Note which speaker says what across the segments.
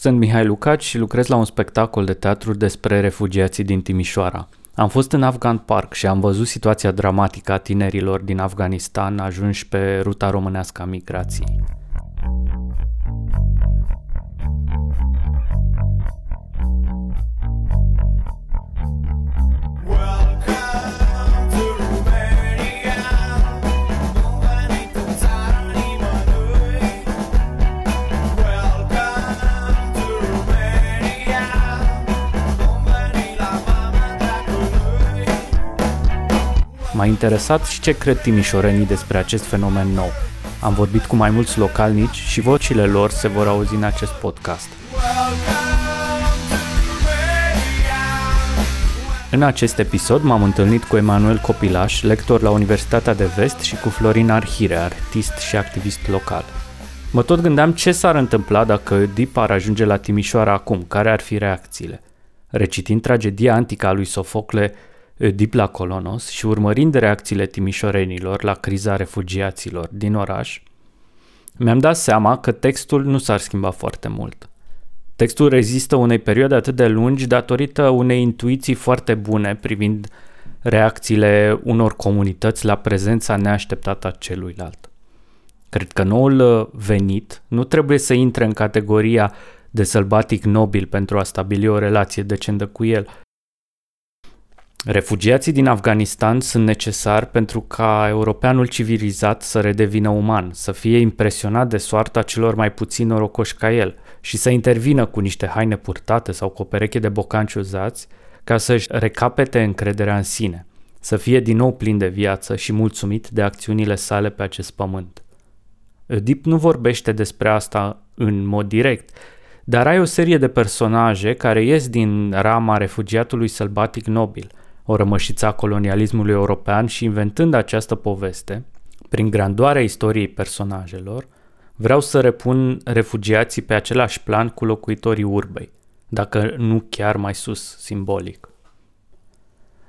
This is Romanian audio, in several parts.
Speaker 1: Sunt Mihai Lucaci și lucrez la un spectacol de teatru despre refugiații din Timișoara. Am fost în Afgan Park și am văzut situația dramatică a tinerilor din Afganistan ajunși pe ruta românească a migrației. M-a interesat și ce cred timișorenii despre acest fenomen nou. Am vorbit cu mai mulți localnici și vocile lor se vor auzi în acest podcast. În acest episod m-am întâlnit cu Emanuel Copilaș, lector la Universitatea de Vest și cu Florin Arhire, artist și activist local. Mă tot gândeam ce s-ar întâmpla dacă Deep ar ajunge la Timișoara acum, care ar fi reacțiile. Recitind tragedia antică a lui Sofocle, Dipla Colonos și urmărind reacțiile timișorenilor la criza refugiaților din oraș, mi-am dat seama că textul nu s-ar schimba foarte mult. Textul rezistă unei perioade atât de lungi datorită unei intuiții foarte bune privind reacțiile unor comunități la prezența neașteptată a celuilalt. Cred că noul venit nu trebuie să intre în categoria de sălbatic nobil pentru a stabili o relație decentă cu el, Refugiații din Afganistan sunt necesari pentru ca europeanul civilizat să redevină uman, să fie impresionat de soarta celor mai puțin norocoși ca el și să intervină cu niște haine purtate sau cu o pereche de bocanci uzați ca să-și recapete încrederea în sine, să fie din nou plin de viață și mulțumit de acțiunile sale pe acest pământ. Oedip nu vorbește despre asta în mod direct, dar ai o serie de personaje care ies din rama refugiatului sălbatic nobil – o rămășiță a colonialismului european și inventând această poveste, prin grandoarea istoriei personajelor, vreau să repun refugiații pe același plan cu locuitorii urbei, dacă nu chiar mai sus, simbolic.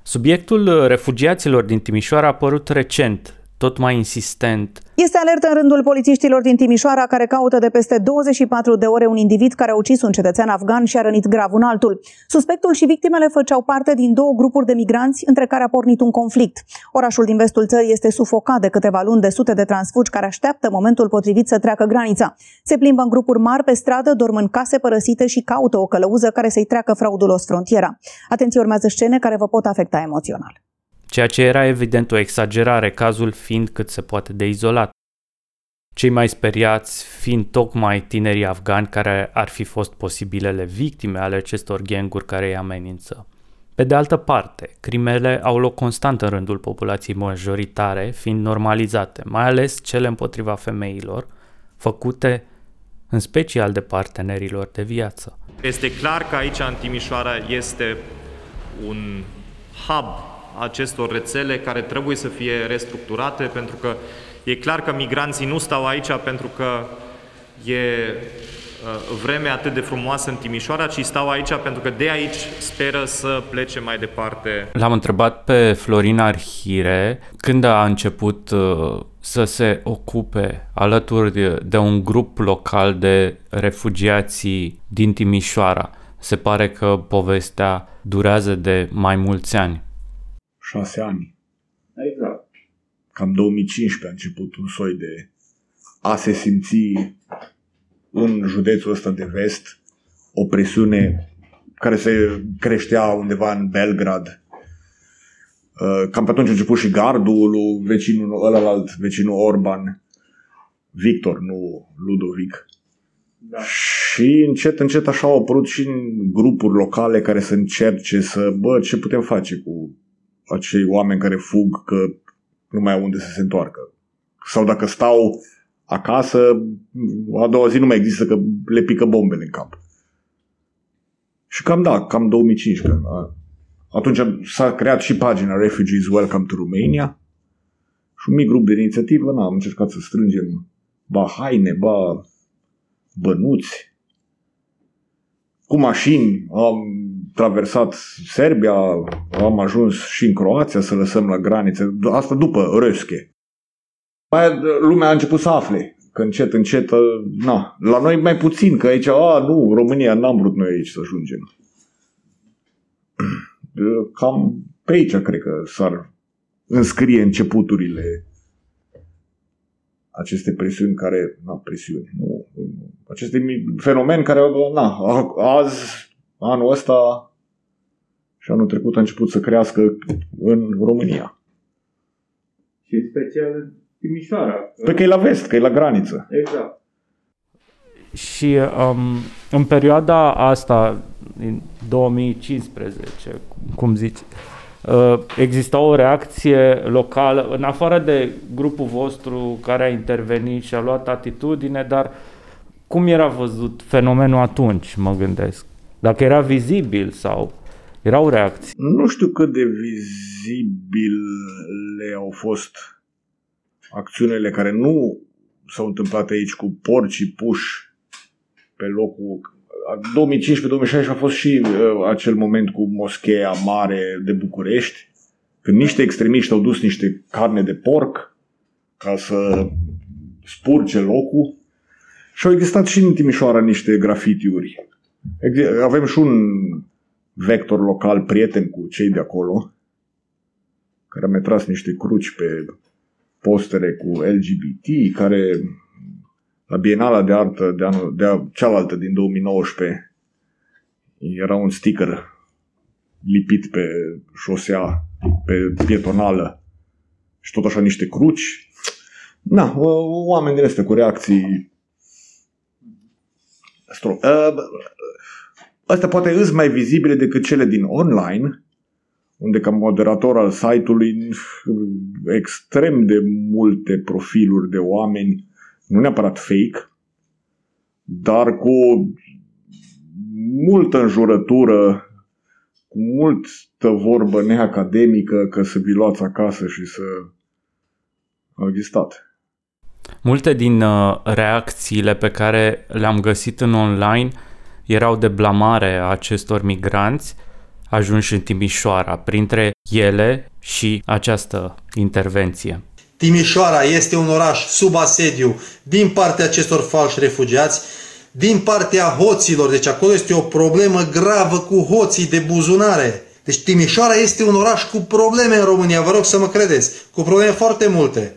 Speaker 1: Subiectul refugiaților din Timișoara a apărut recent, tot mai insistent –
Speaker 2: este alertă în rândul polițiștilor din Timișoara care caută de peste 24 de ore un individ care a ucis un cetățean afgan și a rănit grav un altul. Suspectul și victimele făceau parte din două grupuri de migranți între care a pornit un conflict. Orașul din vestul țării este sufocat de câteva luni de sute de transfugi care așteaptă momentul potrivit să treacă granița. Se plimbă în grupuri mari pe stradă, dorm în case părăsite și caută o călăuză care să-i treacă fraudulos frontiera. Atenție, urmează scene care vă pot afecta emoțional
Speaker 1: ceea ce era evident o exagerare, cazul fiind cât se poate de izolat. Cei mai speriați fiind tocmai tinerii afgani care ar fi fost posibilele victime ale acestor genguri care îi amenință. Pe de altă parte, crimele au loc constant în rândul populației majoritare, fiind normalizate, mai ales cele împotriva femeilor, făcute în special de partenerilor de viață.
Speaker 3: Este clar că aici, în Timișoara, este un hub acestor rețele care trebuie să fie restructurate, pentru că e clar că migranții nu stau aici pentru că e uh, vreme atât de frumoasă în Timișoara, ci stau aici pentru că de aici speră să plece mai departe.
Speaker 1: L-am întrebat pe Florin Arhire când a început uh, să se ocupe alături de un grup local de refugiații din Timișoara. Se pare că povestea durează de mai mulți ani
Speaker 4: șase ani. Exact. Cam 2015 a început un soi de a se simți în județul ăsta de vest o presiune care se creștea undeva în Belgrad. Uh, cam pe atunci a început și gardul lui vecinul ălalt, vecinul Orban, Victor, nu Ludovic. Da. Și încet, încet așa au apărut și în grupuri locale care să încerce să, bă, ce putem face cu acei oameni care fug că nu mai au unde să se întoarcă. Sau dacă stau acasă, a doua zi nu mai există că le pică bombele în cap. Și cam da, cam 2015. Atunci s-a creat și pagina Refugees Welcome to Romania și un mic grup de inițiativă, na, am încercat să strângem ba haine, ba bănuți, cu mașini, am traversat Serbia, am ajuns și în Croația să lăsăm la granițe, asta după Rösche. Aia lumea a început să afle că încet, încet, na, la noi mai puțin, că aici, a, nu, România, n-am vrut noi aici să ajungem. Cam pe aici cred că s-ar înscrie începuturile aceste presiuni care, na, presiuni, nu, aceste fenomen care, na, azi, anul ăsta și anul trecut a început să crească în România.
Speaker 1: Și special în Timișoara.
Speaker 4: Păi că e la vest, că e la graniță.
Speaker 1: Exact. Și um, în perioada asta, în 2015, cum zici, uh, exista o reacție locală, în afară de grupul vostru care a intervenit și a luat atitudine, dar cum era văzut fenomenul atunci, mă gândesc? Dacă era vizibil sau erau reacții?
Speaker 4: Nu știu cât de vizibile au fost acțiunile care nu s-au întâmplat aici cu porcii puși pe locul 2015-2016 a fost și uh, acel moment cu moscheea mare de București, când niște extremiști au dus niște carne de porc ca să spurce locul și au existat și în Timișoara niște grafitiuri. Avem și un vector local prieten cu cei de acolo, care mi-a tras niște cruci pe postere cu LGBT, care la Bienala de Artă de, anul, de a, cealaltă din 2019 era un sticker lipit pe șosea, pe pietonală și tot așa niște cruci. Na, oameni din astea cu reacții ă, Astea poate îs mai vizibile decât cele din online, unde ca moderator al site-ului extrem de multe profiluri de oameni nu neapărat fake, dar cu multă înjurătură, cu multă vorbă neacademică că să vi luați acasă și să au existat.
Speaker 1: Multe din uh, reacțiile pe care le-am găsit în online erau de blamare a acestor migranți ajunși în Timișoara, printre ele și această intervenție.
Speaker 5: Timișoara este un oraș sub asediu din partea acestor falși refugiați, din partea hoților. Deci acolo este o problemă gravă cu hoții de buzunare. Deci Timișoara este un oraș cu probleme în România, vă rog să mă credeți, cu probleme foarte multe.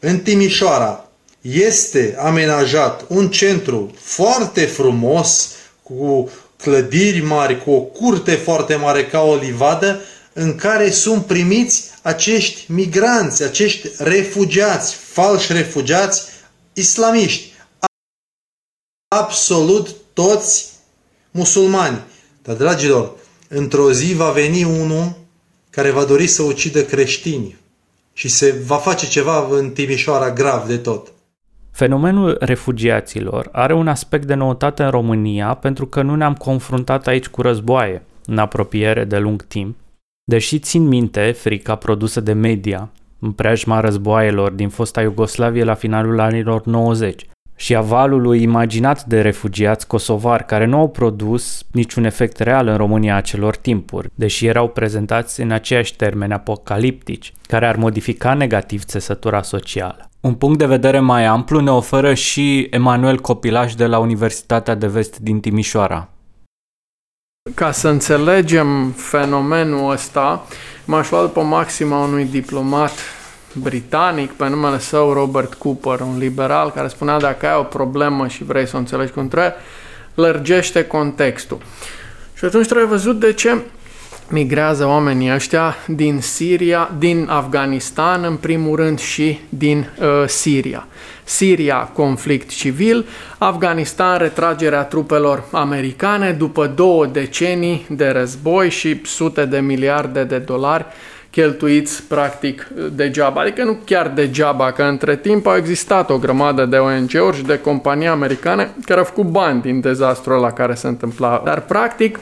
Speaker 5: În Timișoara este amenajat un centru foarte frumos, cu clădiri mari, cu o curte foarte mare ca o livadă, în care sunt primiți acești migranți, acești refugiați, falși refugiați islamiști. Absolut toți musulmani. Dar, dragilor, într-o zi va veni unul care va dori să ucidă creștini și se va face ceva în Timișoara grav de tot.
Speaker 1: Fenomenul refugiaților are un aspect de noutate în România pentru că nu ne-am confruntat aici cu războaie în apropiere de lung timp Deși țin minte frica produsă de media în preajma războaielor din fosta Iugoslavie la finalul anilor 90 și a valului imaginat de refugiați kosovari care nu au produs niciun efect real în România acelor timpuri, deși erau prezentați în aceiași termeni apocaliptici, care ar modifica negativ țesătura socială. Un punct de vedere mai amplu ne oferă și Emanuel Copilaș de la Universitatea de Vest din Timișoara,
Speaker 6: ca să înțelegem fenomenul ăsta, m-aș lua după maxima unui diplomat britanic pe numele său Robert Cooper, un liberal care spunea dacă ai o problemă și vrei să o înțelegi cum trebuie, lărgește contextul. Și atunci trebuie văzut de ce migrează oamenii ăștia din Siria, din Afganistan în primul rând și din uh, Siria. Siria, conflict civil, Afganistan, retragerea trupelor americane după două decenii de război și sute de miliarde de dolari cheltuiți practic degeaba, adică nu chiar degeaba, că între timp au existat o grămadă de ONG-uri și de companii americane care au făcut bani din dezastrul la care se întâmpla. Dar practic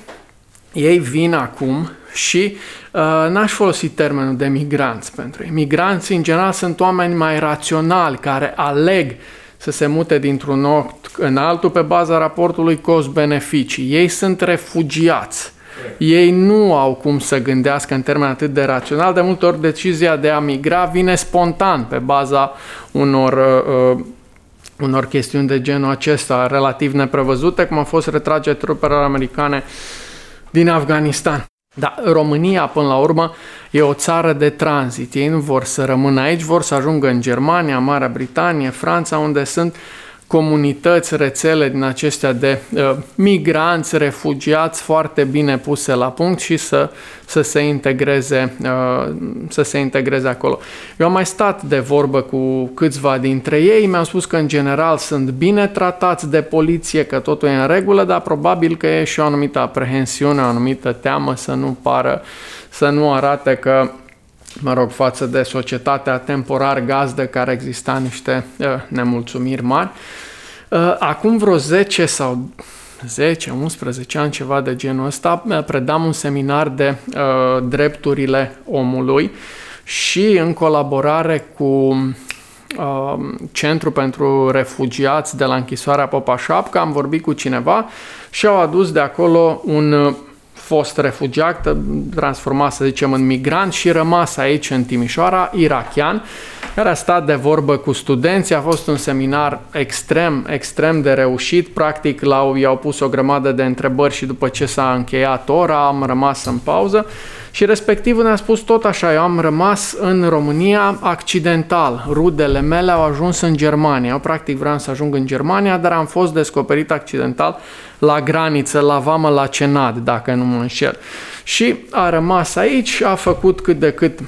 Speaker 6: ei vin acum și uh, n-aș folosi termenul de migranți pentru ei. Migranții, în general, sunt oameni mai raționali, care aleg să se mute dintr-un loc în altul pe baza raportului cost-beneficii. Ei sunt refugiați. Ei nu au cum să gândească în termeni atât de rațional. De multe ori decizia de a migra vine spontan pe baza unor uh, uh unor chestiuni de genul acesta relativ neprevăzute, cum a fost retrage trupelor americane din Afganistan. Da, România, până la urmă, e o țară de tranzit. Ei nu vor să rămână aici, vor să ajungă în Germania, Marea Britanie, Franța, unde sunt comunități, rețele din acestea de uh, migranți, refugiați foarte bine puse la punct și să, să, se integreze, uh, să se integreze acolo. Eu am mai stat de vorbă cu câțiva dintre ei, mi-au spus că în general sunt bine tratați de poliție, că totul e în regulă, dar probabil că e și o anumită aprehensiune, o anumită teamă să nu pară, să nu arate că mă rog, față de societatea temporar gazdă care exista niște uh, nemulțumiri mari. Uh, acum vreo 10 sau 10, 11 ani, ceva de genul ăsta, uh, predam un seminar de uh, drepturile omului și în colaborare cu uh, Centru pentru Refugiați de la închisoarea Popa Șapca, am vorbit cu cineva și au adus de acolo un fost refugiat, transformat, să zicem, în migrant și rămas aici în Timișoara, irachian, care a stat de vorbă cu studenții. A fost un seminar extrem, extrem de reușit. Practic, l-au, i-au pus o grămadă de întrebări și după ce s-a încheiat ora, am rămas în pauză. Și respectiv ne-a spus tot așa, eu am rămas în România accidental. Rudele mele au ajuns în Germania. Eu practic vreau să ajung în Germania, dar am fost descoperit accidental la graniță, la vamă, la Cenad, dacă nu mă înșel. Și a rămas aici, a făcut cât de cât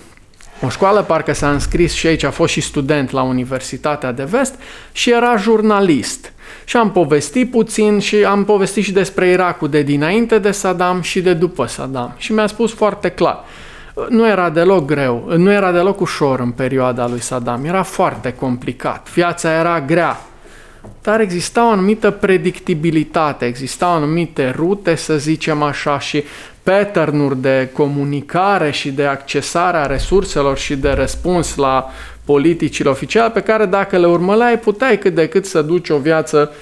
Speaker 6: o școală, parcă s-a înscris și aici, a fost și student la Universitatea de Vest și era jurnalist. Și am povestit puțin și am povestit și despre Irakul de dinainte de Saddam și de după Saddam. Și mi-a spus foarte clar, nu era deloc greu, nu era deloc ușor în perioada lui Saddam, era foarte complicat, viața era grea, dar exista o anumită predictibilitate, existau anumite rute, să zicem așa, și pattern de comunicare și de accesare a resurselor și de răspuns la politicile oficiale pe care dacă le urmăleai puteai cât de cât să duci o viață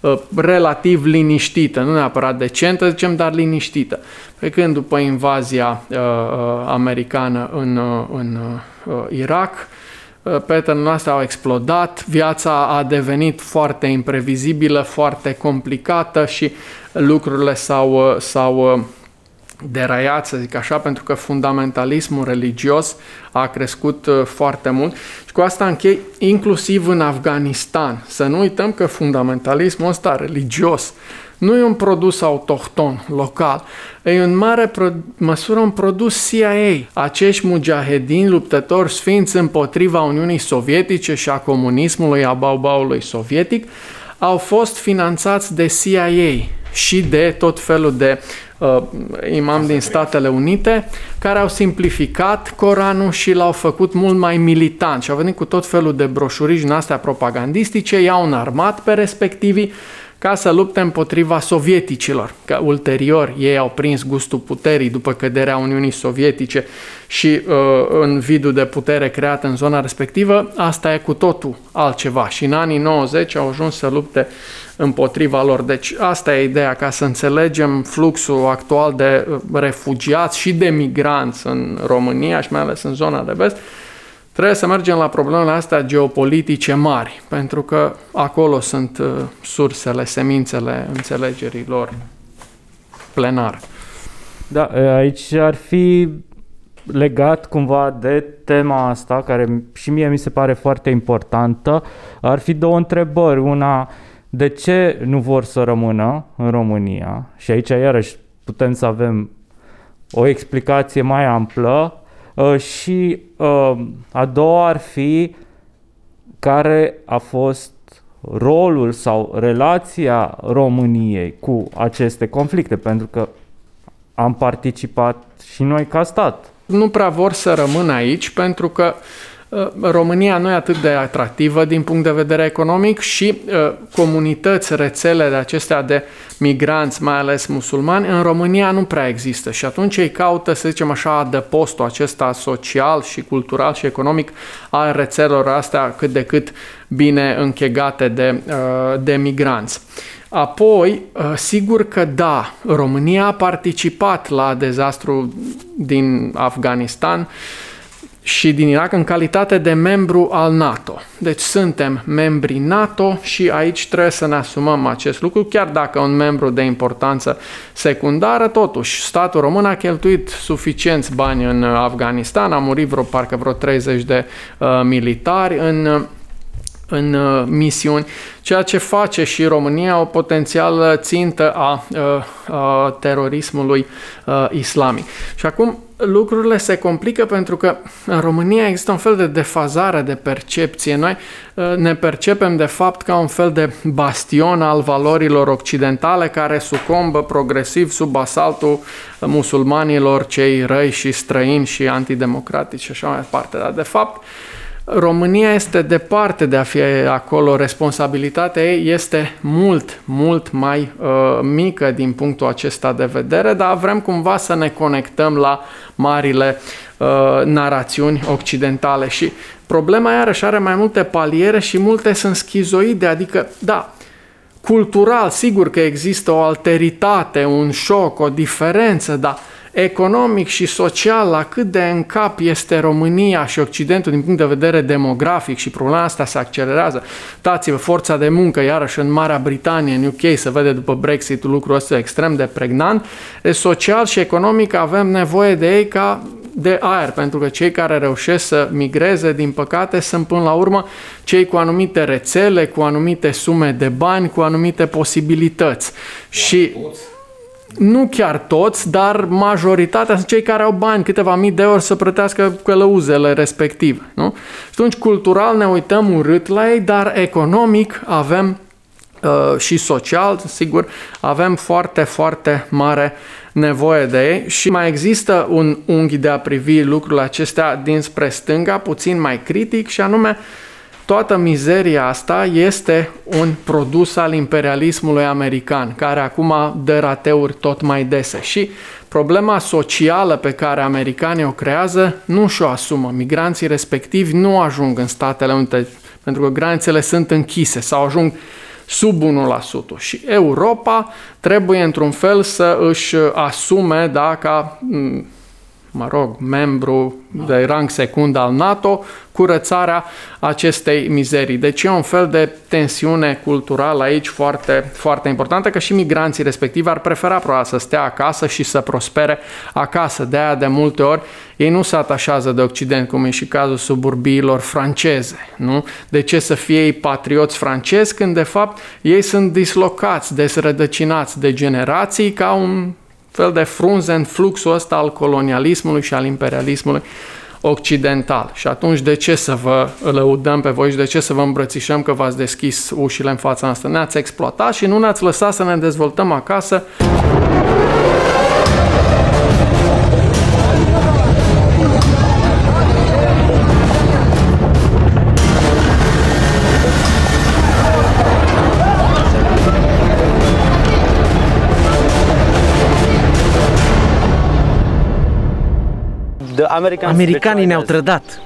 Speaker 6: uh, relativ liniștită, nu neapărat decentă, zicem, dar liniștită. Pe când după invazia uh, uh americană în, uh, în uh, Irak, uh, pattern astea au explodat, viața a devenit foarte imprevizibilă, foarte complicată și lucrurile s-au, s-au deraiat, să zic așa, pentru că fundamentalismul religios a crescut uh, foarte mult. Și cu asta închei, inclusiv în Afganistan. Să nu uităm că fundamentalismul ăsta religios nu e un produs autohton, local, e în mare măsură un produs CIA. Acești mujahedini luptători sfinți împotriva Uniunii Sovietice și a comunismului, a baubaului sovietic, au fost finanțați de CIA și de tot felul de uh, imam din Statele Unite care au simplificat Coranul și l-au făcut mult mai militant și au venit cu tot felul de broșuri din astea propagandistice, i-au înarmat pe respectivii ca să lupte împotriva sovieticilor, că ulterior ei au prins gustul puterii după căderea Uniunii Sovietice și uh, în vidul de putere creat în zona respectivă, asta e cu totul altceva și în anii 90 au ajuns să lupte împotriva lor. Deci asta e ideea, ca să înțelegem fluxul actual de uh, refugiați și de migranți în România și mai ales în zona de vest, Trebuie să mergem la problemele astea geopolitice mari, pentru că acolo sunt uh, sursele, semințele înțelegerii lor plenar.
Speaker 1: Da, aici ar fi legat cumva de tema asta, care și mie mi se pare foarte importantă, ar fi două întrebări. Una, de ce nu vor să rămână în România? Și aici iarăși putem să avem o explicație mai amplă Uh, și uh, a doua ar fi care a fost rolul sau relația României cu aceste conflicte, pentru că am participat și noi ca stat.
Speaker 6: Nu prea vor să rămână aici pentru că Uh, România nu e atât de atractivă din punct de vedere economic și uh, comunități, rețele de acestea de migranți, mai ales musulmani, în România nu prea există și atunci ei caută, să zicem așa, de postul acesta social și cultural și economic al rețelelor astea cât de cât bine închegate de, uh, de migranți. Apoi, sigur că da, România a participat la dezastru din Afganistan, și din Irak în calitate de membru al NATO. Deci suntem membri NATO și aici trebuie să ne asumăm acest lucru, chiar dacă un membru de importanță secundară, totuși statul român a cheltuit suficienți bani în Afganistan, a murit vreo parcă vreo 30 de uh, militari în în uh, misiuni, ceea ce face și România o potențială țintă a, uh, a terorismului a, uh, islamic. Și acum lucrurile se complică pentru că în România există un fel de defazare de percepție. Noi ne percepem de fapt ca un fel de bastion al valorilor occidentale care sucombă progresiv sub asaltul musulmanilor, cei răi și străini și antidemocratici și așa mai departe. Dar de fapt România este departe de a fi acolo, responsabilitatea ei este mult, mult mai uh, mică din punctul acesta de vedere, dar vrem cumva să ne conectăm la marile uh, narațiuni occidentale. Și problema iarăși are mai multe paliere și multe sunt schizoide, adică, da, cultural, sigur că există o alteritate, un șoc, o diferență, dar economic și social, la cât de în cap este România și Occidentul din punct de vedere demografic și problema asta se accelerează. Dați-vă forța de muncă, iarăși în Marea Britanie, în UK, se vede după Brexit lucrul ăsta extrem de pregnant. De social și economic avem nevoie de ei ca de aer, pentru că cei care reușesc să migreze, din păcate, sunt până la urmă cei cu anumite rețele, cu anumite sume de bani, cu anumite posibilități. Și toți nu chiar toți, dar majoritatea sunt cei care au bani, câteva mii de ori să plătească călăuzele respective. Nu? Și atunci, cultural ne uităm urât la ei, dar economic avem uh, și social, sigur, avem foarte, foarte mare nevoie de ei și mai există un unghi de a privi lucrurile acestea dinspre stânga, puțin mai critic și anume uh, Toată mizeria asta este un produs al imperialismului american, care acum dă rateuri tot mai dese. Și problema socială pe care americanii o creează nu și-o asumă. Migranții respectivi nu ajung în Statele Unite pentru că granițele sunt închise sau ajung sub 1%. Și Europa trebuie într-un fel să își asume, da, ca mă rog, membru de rang secund al NATO, curățarea acestei mizerii. Deci e un fel de tensiune culturală aici foarte, foarte importantă, că și migranții respectivi ar prefera probabil să stea acasă și să prospere acasă. De aia de multe ori ei nu se atașează de Occident, cum e și cazul suburbiilor franceze. Nu? De ce să fie ei patrioți francezi când de fapt ei sunt dislocați, desrădăcinați de generații ca un fel de frunze în fluxul ăsta al colonialismului și al imperialismului occidental. Și atunci de ce să vă lăudăm pe voi și de ce să vă îmbrățișăm că v-ați deschis ușile în fața noastră? Ne-ați exploatat și nu ne-ați lăsat să ne dezvoltăm acasă
Speaker 7: Americanii ne-au trădat.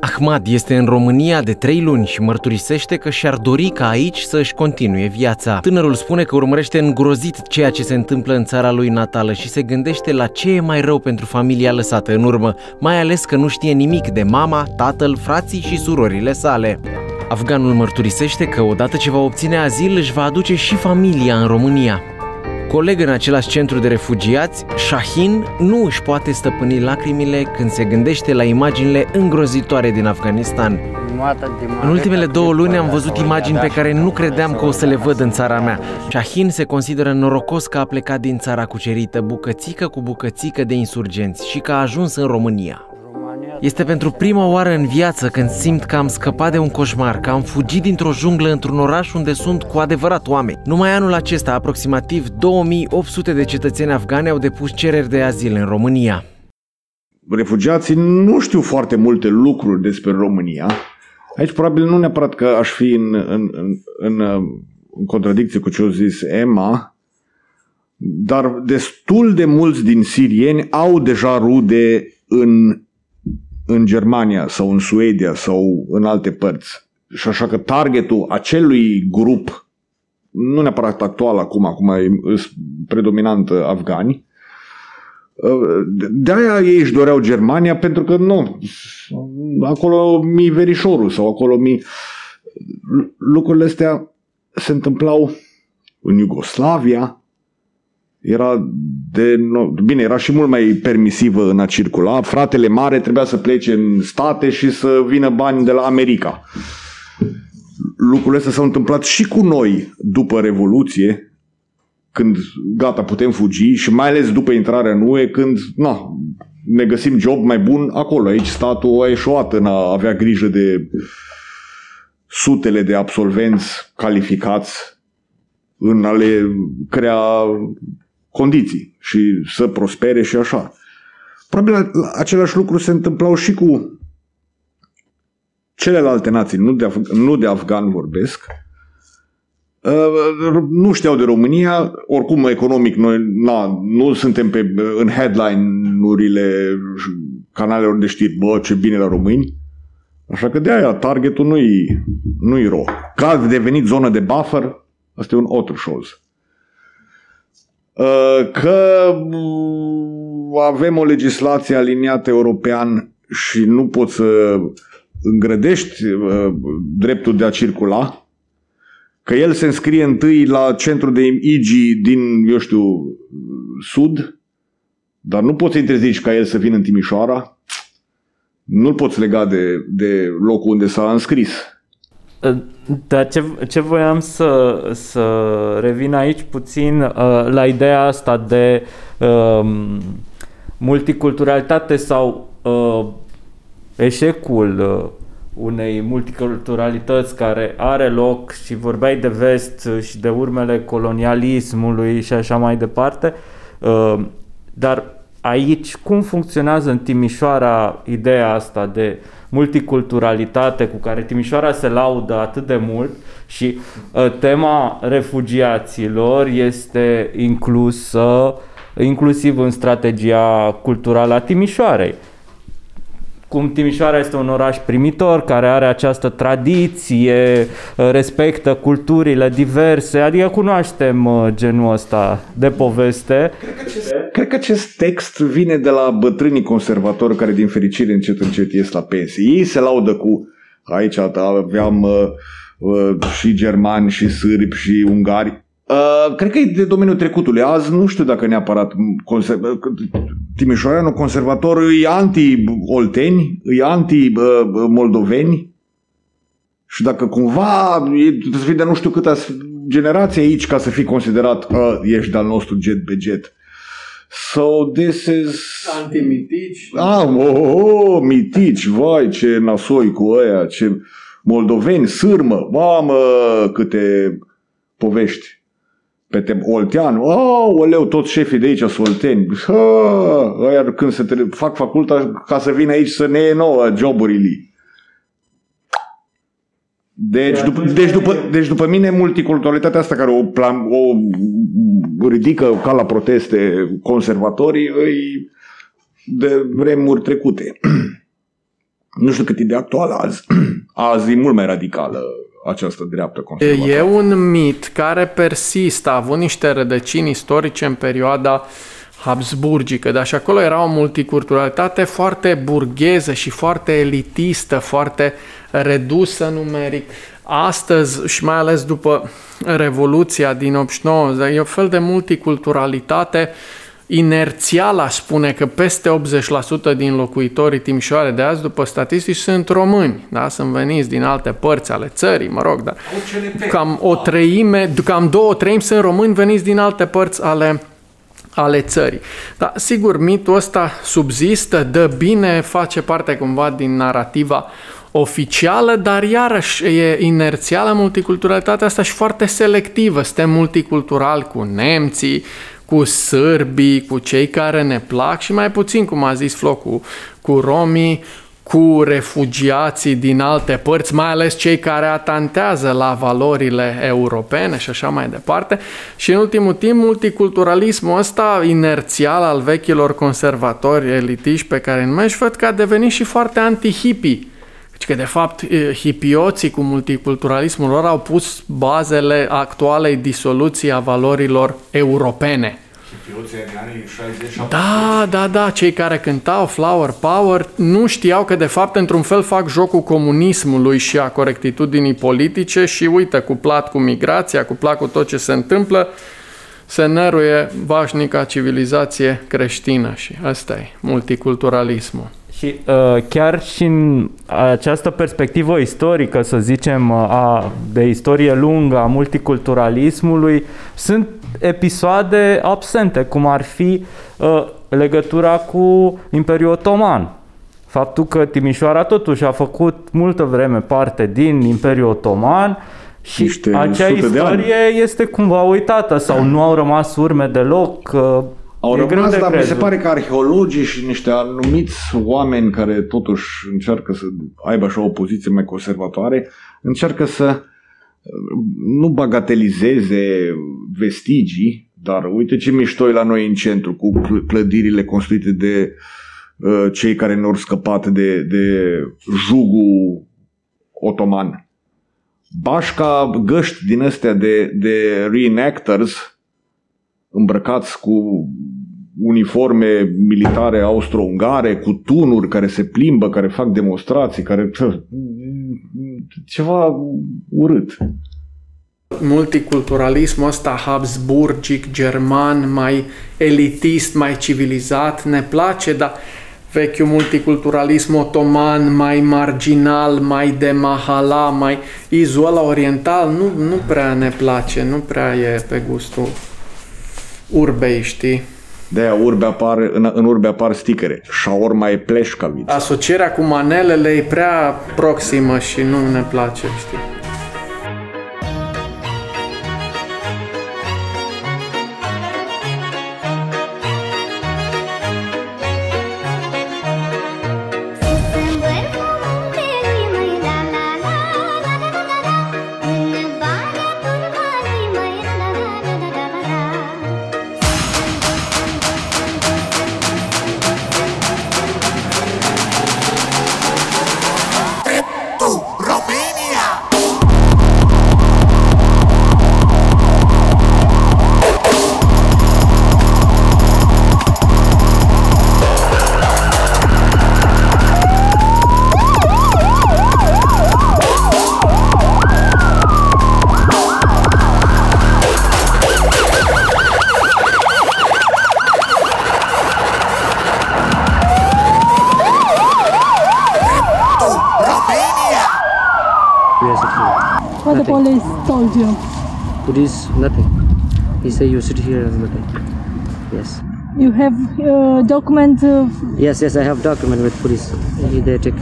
Speaker 7: Ahmad este în România de trei luni și mărturisește că și-ar dori ca aici să își continue viața. Tânărul spune că urmărește îngrozit ceea ce se întâmplă în țara lui natală și se gândește la ce e mai rău pentru familia lăsată în urmă, mai ales că nu știe nimic de mama, tatăl, frații și surorile sale. Afganul mărturisește că odată ce va obține azil își va aduce și familia în România. Coleg în același centru de refugiați, Shahin nu își poate stăpâni lacrimile când se gândește la imaginile îngrozitoare din Afganistan. În ultimele două luni am văzut imagini pe care nu credeam că o să le văd în țara mea. Shahin se consideră norocos că a plecat din țara cucerită bucățică cu bucățică de insurgenți și că a ajuns în România. Este pentru prima oară în viață când simt că am scăpat de un coșmar, că am fugit dintr-o junglă într-un oraș unde sunt cu adevărat oameni. Numai anul acesta, aproximativ 2800 de cetățeni afgani au depus cereri de azil în România.
Speaker 4: Refugiații nu știu foarte multe lucruri despre România. Aici probabil nu neapărat că aș fi în, în, în, în, în contradicție cu ce a zis Emma, dar destul de mulți din sirieni au deja rude în în Germania sau în Suedia sau în alte părți. Și așa că targetul acelui grup, nu neapărat actual acum, acum e predominant afgani, De-aia ei își doreau Germania pentru că nu, acolo mi verișorul sau acolo mi... Lucrurile astea se întâmplau în Iugoslavia, era de... Bine, era și mult mai permisivă în a circula. Fratele mare trebuia să plece în state și să vină bani de la America. Lucrurile astea s-au întâmplat și cu noi după Revoluție, când gata, putem fugi și mai ales după intrarea în UE, când na, ne găsim job mai bun acolo. Aici statul a eșuat în a avea grijă de sutele de absolvenți calificați în a le crea condiții și să prospere și așa. Probabil același lucru se întâmplau și cu celelalte nații, nu de, Af- nu de afgan vorbesc, uh, nu știau de România, oricum economic noi na, nu suntem pe, în headline-urile canalelor de știri, bă, ce bine la români, așa că de aia targetul nu-i, nu-i ro. Că a devenit zonă de buffer, asta e un Ottersholz. Uh, că mm, avem o legislație aliniată european și nu poți să îngrădești uh, dreptul de a circula, că el se înscrie întâi la centru de IGI din, eu știu, sud, dar nu poți să interzici ca el să vină în Timișoara, nu-l poți lega de, de locul unde s-a înscris.
Speaker 8: Dar ce, ce voiam să, să revin aici puțin uh, la ideea asta de uh, multiculturalitate sau uh, eșecul uh, unei multiculturalități care are loc și vorbeai de vest și de urmele colonialismului și așa mai departe, uh, dar aici cum funcționează în Timișoara ideea asta de multiculturalitate cu care Timișoara se laudă atât de mult și uh, tema refugiaților este inclusă inclusiv în strategia culturală a Timișoarei cum Timișoara este un oraș primitor care are această tradiție, respectă culturile diverse, adică cunoaștem uh, genul ăsta de poveste.
Speaker 4: Cred că acest, cred că acest text vine de la bătrânii conservatori care din fericire încet încet ies la pensie. Ei se laudă cu aici aveam uh, uh, și germani și sârbi și ungari Uh, cred că e de domeniul trecutului. Azi nu știu dacă neapărat conserv... Timișoreanul conservator e anti-olteni, e anti-moldoveni și dacă cumva e, trebuie să fii de nu știu câta generație aici ca să fii considerat că ești de-al nostru jet pe jet. So this is...
Speaker 6: Anti-mitici.
Speaker 4: Ah, oh, oh, oh, mitici, vai ce nasoi cu ăia, ce moldoveni, sârmă, mamă, câte povești pe Oltean, oh, oleu, toți șefii de aici sunt olteni. Ăia când se tre- fac faculta ca să vină aici să ne iei nouă joburile. Deci după, deci, după, deci după mine multiculturalitatea asta care o, plan, o ridică ca la proteste conservatorii îi de vremuri trecute. nu știu cât e de actuală azi. Azi e mult mai radicală această dreaptă conservatoare.
Speaker 6: E un mit care persistă, a avut niște rădăcini istorice în perioada habsburgică, dar și acolo era o multiculturalitate foarte burgheză și foarte elitistă, foarte redusă numeric. Astăzi și mai ales după Revoluția din 89, e o fel de multiculturalitate inerțial aș spune că peste 80% din locuitorii Timișoare de azi, după statistici, sunt români, da? sunt veniți din alte părți ale țării, mă rog, dar cam o treime, cam două treimi sunt români veniți din alte părți ale ale țării. Dar sigur, mitul ăsta subzistă, dă bine, face parte cumva din narativa oficială, dar iarăși e inerțială multiculturalitatea asta și foarte selectivă. Suntem multiculturali cu nemții, cu sârbii, cu cei care ne plac și mai puțin, cum a zis Flo, cu, cu romii, cu refugiații din alte părți, mai ales cei care atantează la valorile europene și așa mai departe. Și în ultimul timp, multiculturalismul ăsta inerțial al vechilor conservatori elitiști pe care îi numești, văd că a devenit și foarte anti-hippie. Deci că, de fapt, hipioții cu multiculturalismul lor au pus bazele actualei disoluții a valorilor europene. Da, da, da, cei care cântau Flower Power nu știau că de fapt într-un fel fac jocul comunismului și a corectitudinii politice și uite, cuplat cu migrația, cuplat cu tot ce se întâmplă, se năruie vașnica civilizație creștină și asta e multiculturalismul.
Speaker 1: Și uh, chiar și în această perspectivă istorică, să zicem, uh, a, de istorie lungă a multiculturalismului, sunt episoade absente, cum ar fi uh, legătura cu Imperiul Otoman. Faptul că Timișoara totuși a făcut multă vreme parte din Imperiul Otoman și
Speaker 4: Niște
Speaker 1: acea
Speaker 4: sute de
Speaker 1: istorie este cumva uitată sau nu au rămas urme deloc. uh,
Speaker 4: Au
Speaker 1: e greu
Speaker 4: rămas,
Speaker 1: de
Speaker 4: dar mi se
Speaker 1: crezut.
Speaker 4: pare că arheologii și niște anumiți oameni care totuși încearcă să aibă așa o poziție mai conservatoare, încearcă să uh, nu bagatelizeze vestigii, dar uite ce mișto e la noi în centru, cu cl- clădirile construite de uh, cei care ne-au scăpat de, de jugul otoman. Bașca găști din astea de, de reenactors îmbrăcați cu uniforme militare austro-ungare, cu tunuri care se plimbă, care fac demonstrații, care... ceva urât.
Speaker 6: multiculturalismul ăsta habsburgic, german, mai elitist, mai civilizat, ne place, dar vechiul multiculturalism otoman, mai marginal, mai de mahala, mai izul ăla oriental, nu, nu prea ne place, nu prea e pe gustul urbei, știi?
Speaker 4: De-aia urbe apar, în, în urbe apar sticăre. Shaorma e pleșcaviță.
Speaker 6: Asocierea cu manelele e prea proximă și nu ne place, știi?
Speaker 9: Police,
Speaker 10: nothing. He say you sit here and nothing. Yes.
Speaker 9: You have uh, document of
Speaker 10: Yes, yes, I have document with police. He- They take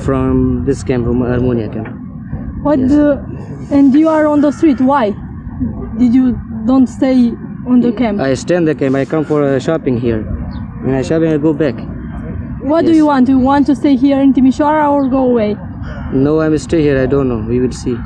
Speaker 10: from this camp, from Harmonia camp.
Speaker 9: what
Speaker 10: Yes.
Speaker 9: the, and you are on the street. Why? Did you don't stay on the camp?
Speaker 10: I stand the camp. I come for uh, shopping here. When I shopping, I go back.
Speaker 9: what do you want? Do you want to stay here in Timișoara or go away?
Speaker 10: No, I'm stay here. I don't know. We will see.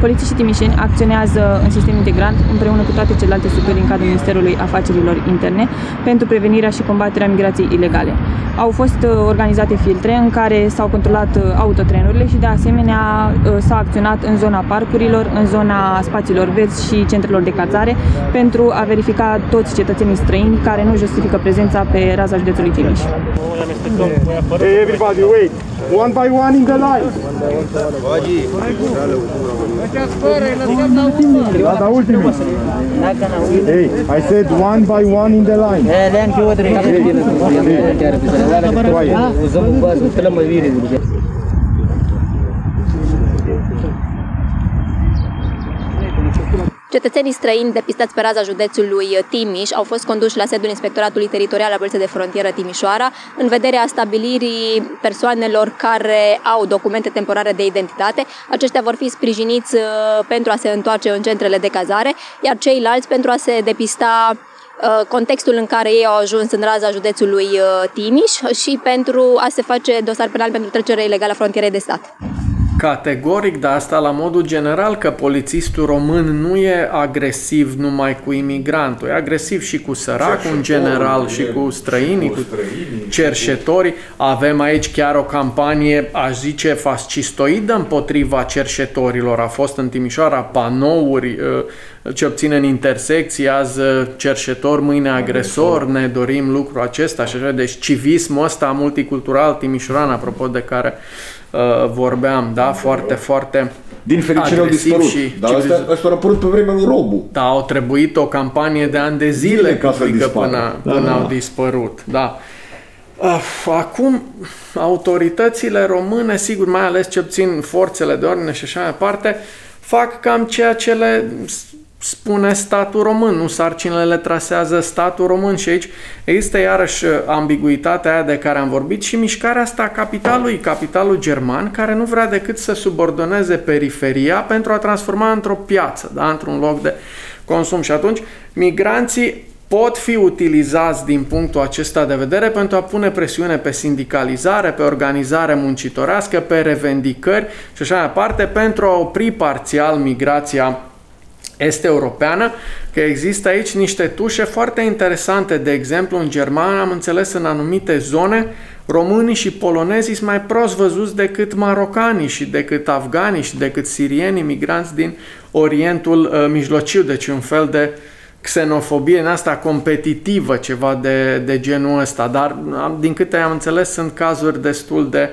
Speaker 11: Polițiștii timișeni acționează în sistem integrat împreună cu toate celelalte structuri în cadrul Ministerului Afacerilor Interne pentru prevenirea și combaterea migrației ilegale. Au fost uh, organizate filtre în care s-au controlat uh, autotrenurile și de asemenea uh, s-a acționat în zona parcurilor, în zona spațiilor verzi și centrelor de cazare pentru a verifica toți cetățenii străini care nu justifică prezența pe raza județului Timiș.
Speaker 12: Hey everybody, wait. One by one in the line. Da, da, ultimii. Hey, I said one by one in the line.
Speaker 13: Cetățenii străini depistați pe raza județului Timiș au fost conduși la sediul Inspectoratului Teritorial al Poliției de Frontieră Timișoara în vederea stabilirii persoanelor care au documente temporare de identitate. Aceștia vor fi sprijiniți uh, pentru a se întoarce în centrele de cazare, iar ceilalți pentru a se depista uh, contextul în care ei au ajuns în raza județului uh, Timiș și pentru a se face dosar penal pentru trecere ilegală a frontierei de stat.
Speaker 6: Categoric, dar asta la modul general, că polițistul român nu e agresiv numai cu imigrantul, e agresiv și cu săracul în general, și cu străinii, cu cerșetorii. Avem aici chiar o campanie, aș zice, fascistoidă împotriva cerșetorilor. A fost în Timișoara panouri, uh, ce obține în intersecții, azi uh, cerșetor, mâine agresor, ne dorim lucrul acesta și așa. Deci civismul ăsta multicultural timișoran, apropo de care uh, vorbeam, da, foarte, foarte
Speaker 4: din fericire au dispărut. Și Dar asta, asta a apărut pe vremea lui Robu.
Speaker 6: Da, au trebuit o campanie de ani de zile, zile ca să până, da, până da, au da. dispărut. Da. Acum, autoritățile române, sigur, mai ales ce obțin forțele de ordine și așa mai departe, fac cam ceea ce le spune statul român, nu sarcinile le trasează statul român și aici există iarăși ambiguitatea aia de care am vorbit și mișcarea asta a capitalului, capitalul german, care nu vrea decât să subordoneze periferia pentru a transforma într-o piață, da? într-un loc de consum și atunci migranții pot fi utilizați din punctul acesta de vedere pentru a pune presiune pe sindicalizare, pe organizare muncitorească, pe revendicări și așa mai departe, pentru a opri parțial migrația este europeană, că există aici niște tușe foarte interesante. De exemplu, în Germania am înțeles în anumite zone românii și polonezii sunt mai prost văzuți decât marocanii și decât afganii și decât sirienii migranți din Orientul uh, Mijlociu. Deci un fel de xenofobie în asta competitivă, ceva de, de genul ăsta. Dar, din câte am înțeles, sunt cazuri destul de,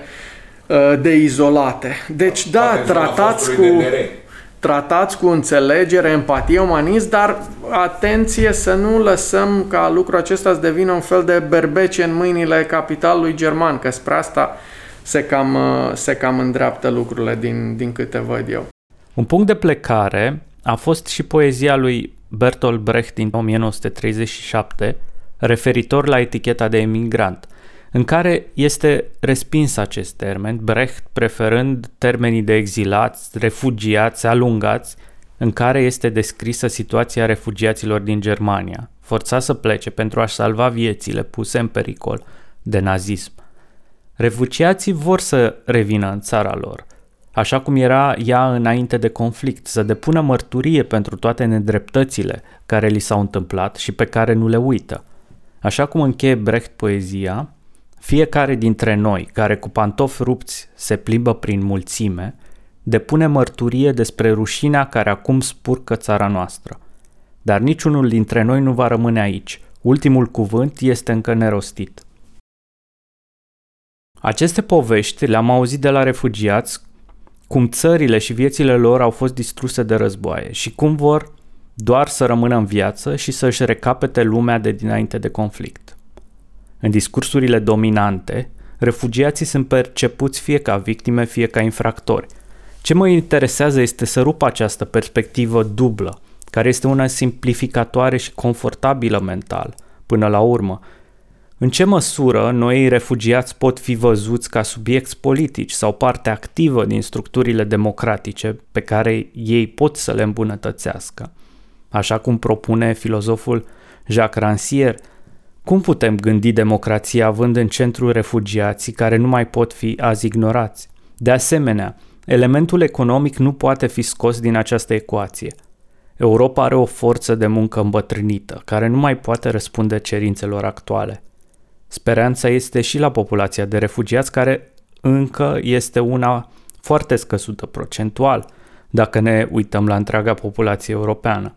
Speaker 6: uh, de izolate. Deci, da, tratați cu... De tratați cu înțelegere, empatie, umanism, dar atenție să nu lăsăm ca lucrul acesta să devină un fel de berbece în mâinile capitalului german, că spre asta se cam, se cam îndreaptă lucrurile din, din câte văd eu.
Speaker 1: Un punct de plecare a fost și poezia lui Bertolt Brecht din 1937, referitor la eticheta de emigrant – în care este respins acest termen, Brecht preferând termenii de exilați, refugiați, alungați, în care este descrisă situația refugiaților din Germania, forțați să plece pentru a-și salva viețile puse în pericol de nazism. Refugiații vor să revină în țara lor, așa cum era ea înainte de conflict, să depună mărturie pentru toate nedreptățile care li s-au întâmplat și pe care nu le uită. Așa cum încheie Brecht poezia, fiecare dintre noi, care cu pantofi rupți se plimbă prin mulțime, depune mărturie despre rușinea care acum spurcă țara noastră. Dar niciunul dintre noi nu va rămâne aici. Ultimul cuvânt este încă nerostit. Aceste povești le-am auzit de la refugiați, cum țările și viețile lor au fost distruse de războaie și cum vor doar să rămână în viață și să-și recapete lumea de dinainte de conflict. În discursurile dominante, refugiații sunt percepuți fie ca victime, fie ca infractori. Ce mă interesează este să rup această perspectivă dublă, care este una simplificatoare și confortabilă mental, până la urmă. În ce măsură noi refugiați pot fi văzuți ca subiecti politici sau parte activă din structurile democratice pe care ei pot să le îmbunătățească? Așa cum propune filozoful Jacques Rancière, cum putem gândi democrația având în centru refugiații care nu mai pot fi azi ignorați? De asemenea, elementul economic nu poate fi scos din această ecuație. Europa are o forță de muncă îmbătrânită, care nu mai poate răspunde cerințelor actuale. Speranța este și la populația de refugiați, care încă este una foarte scăzută procentual, dacă ne uităm la întreaga populație europeană.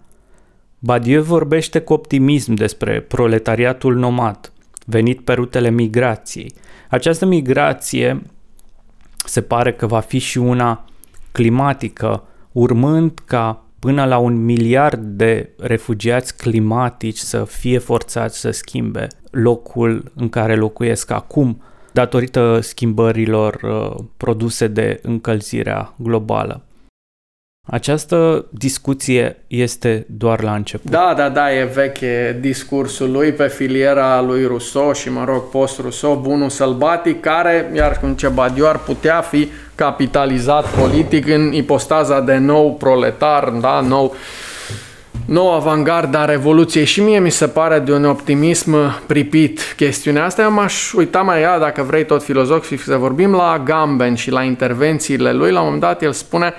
Speaker 1: Badieu vorbește cu optimism despre proletariatul nomad, venit pe rutele migrației. Această migrație se pare că va fi și una climatică, urmând ca până la un miliard de refugiați climatici să fie forțați să schimbe locul în care locuiesc acum datorită schimbărilor uh, produse de încălzirea globală. Această discuție este doar la început.
Speaker 6: Da, da, da, e veche discursul lui pe filiera lui Rousseau și, mă rog, post-Rousseau, bunul sălbatic, care, iar cum ce Badiu ar putea fi capitalizat politic în ipostaza de nou proletar, da, nou nouă avantgarda Revoluției și mie mi se pare de un optimism pripit chestiunea asta. Eu m-aș uita mai ea, dacă vrei tot filozofic să vorbim, la Agamben și la intervențiile lui. La un moment dat el spune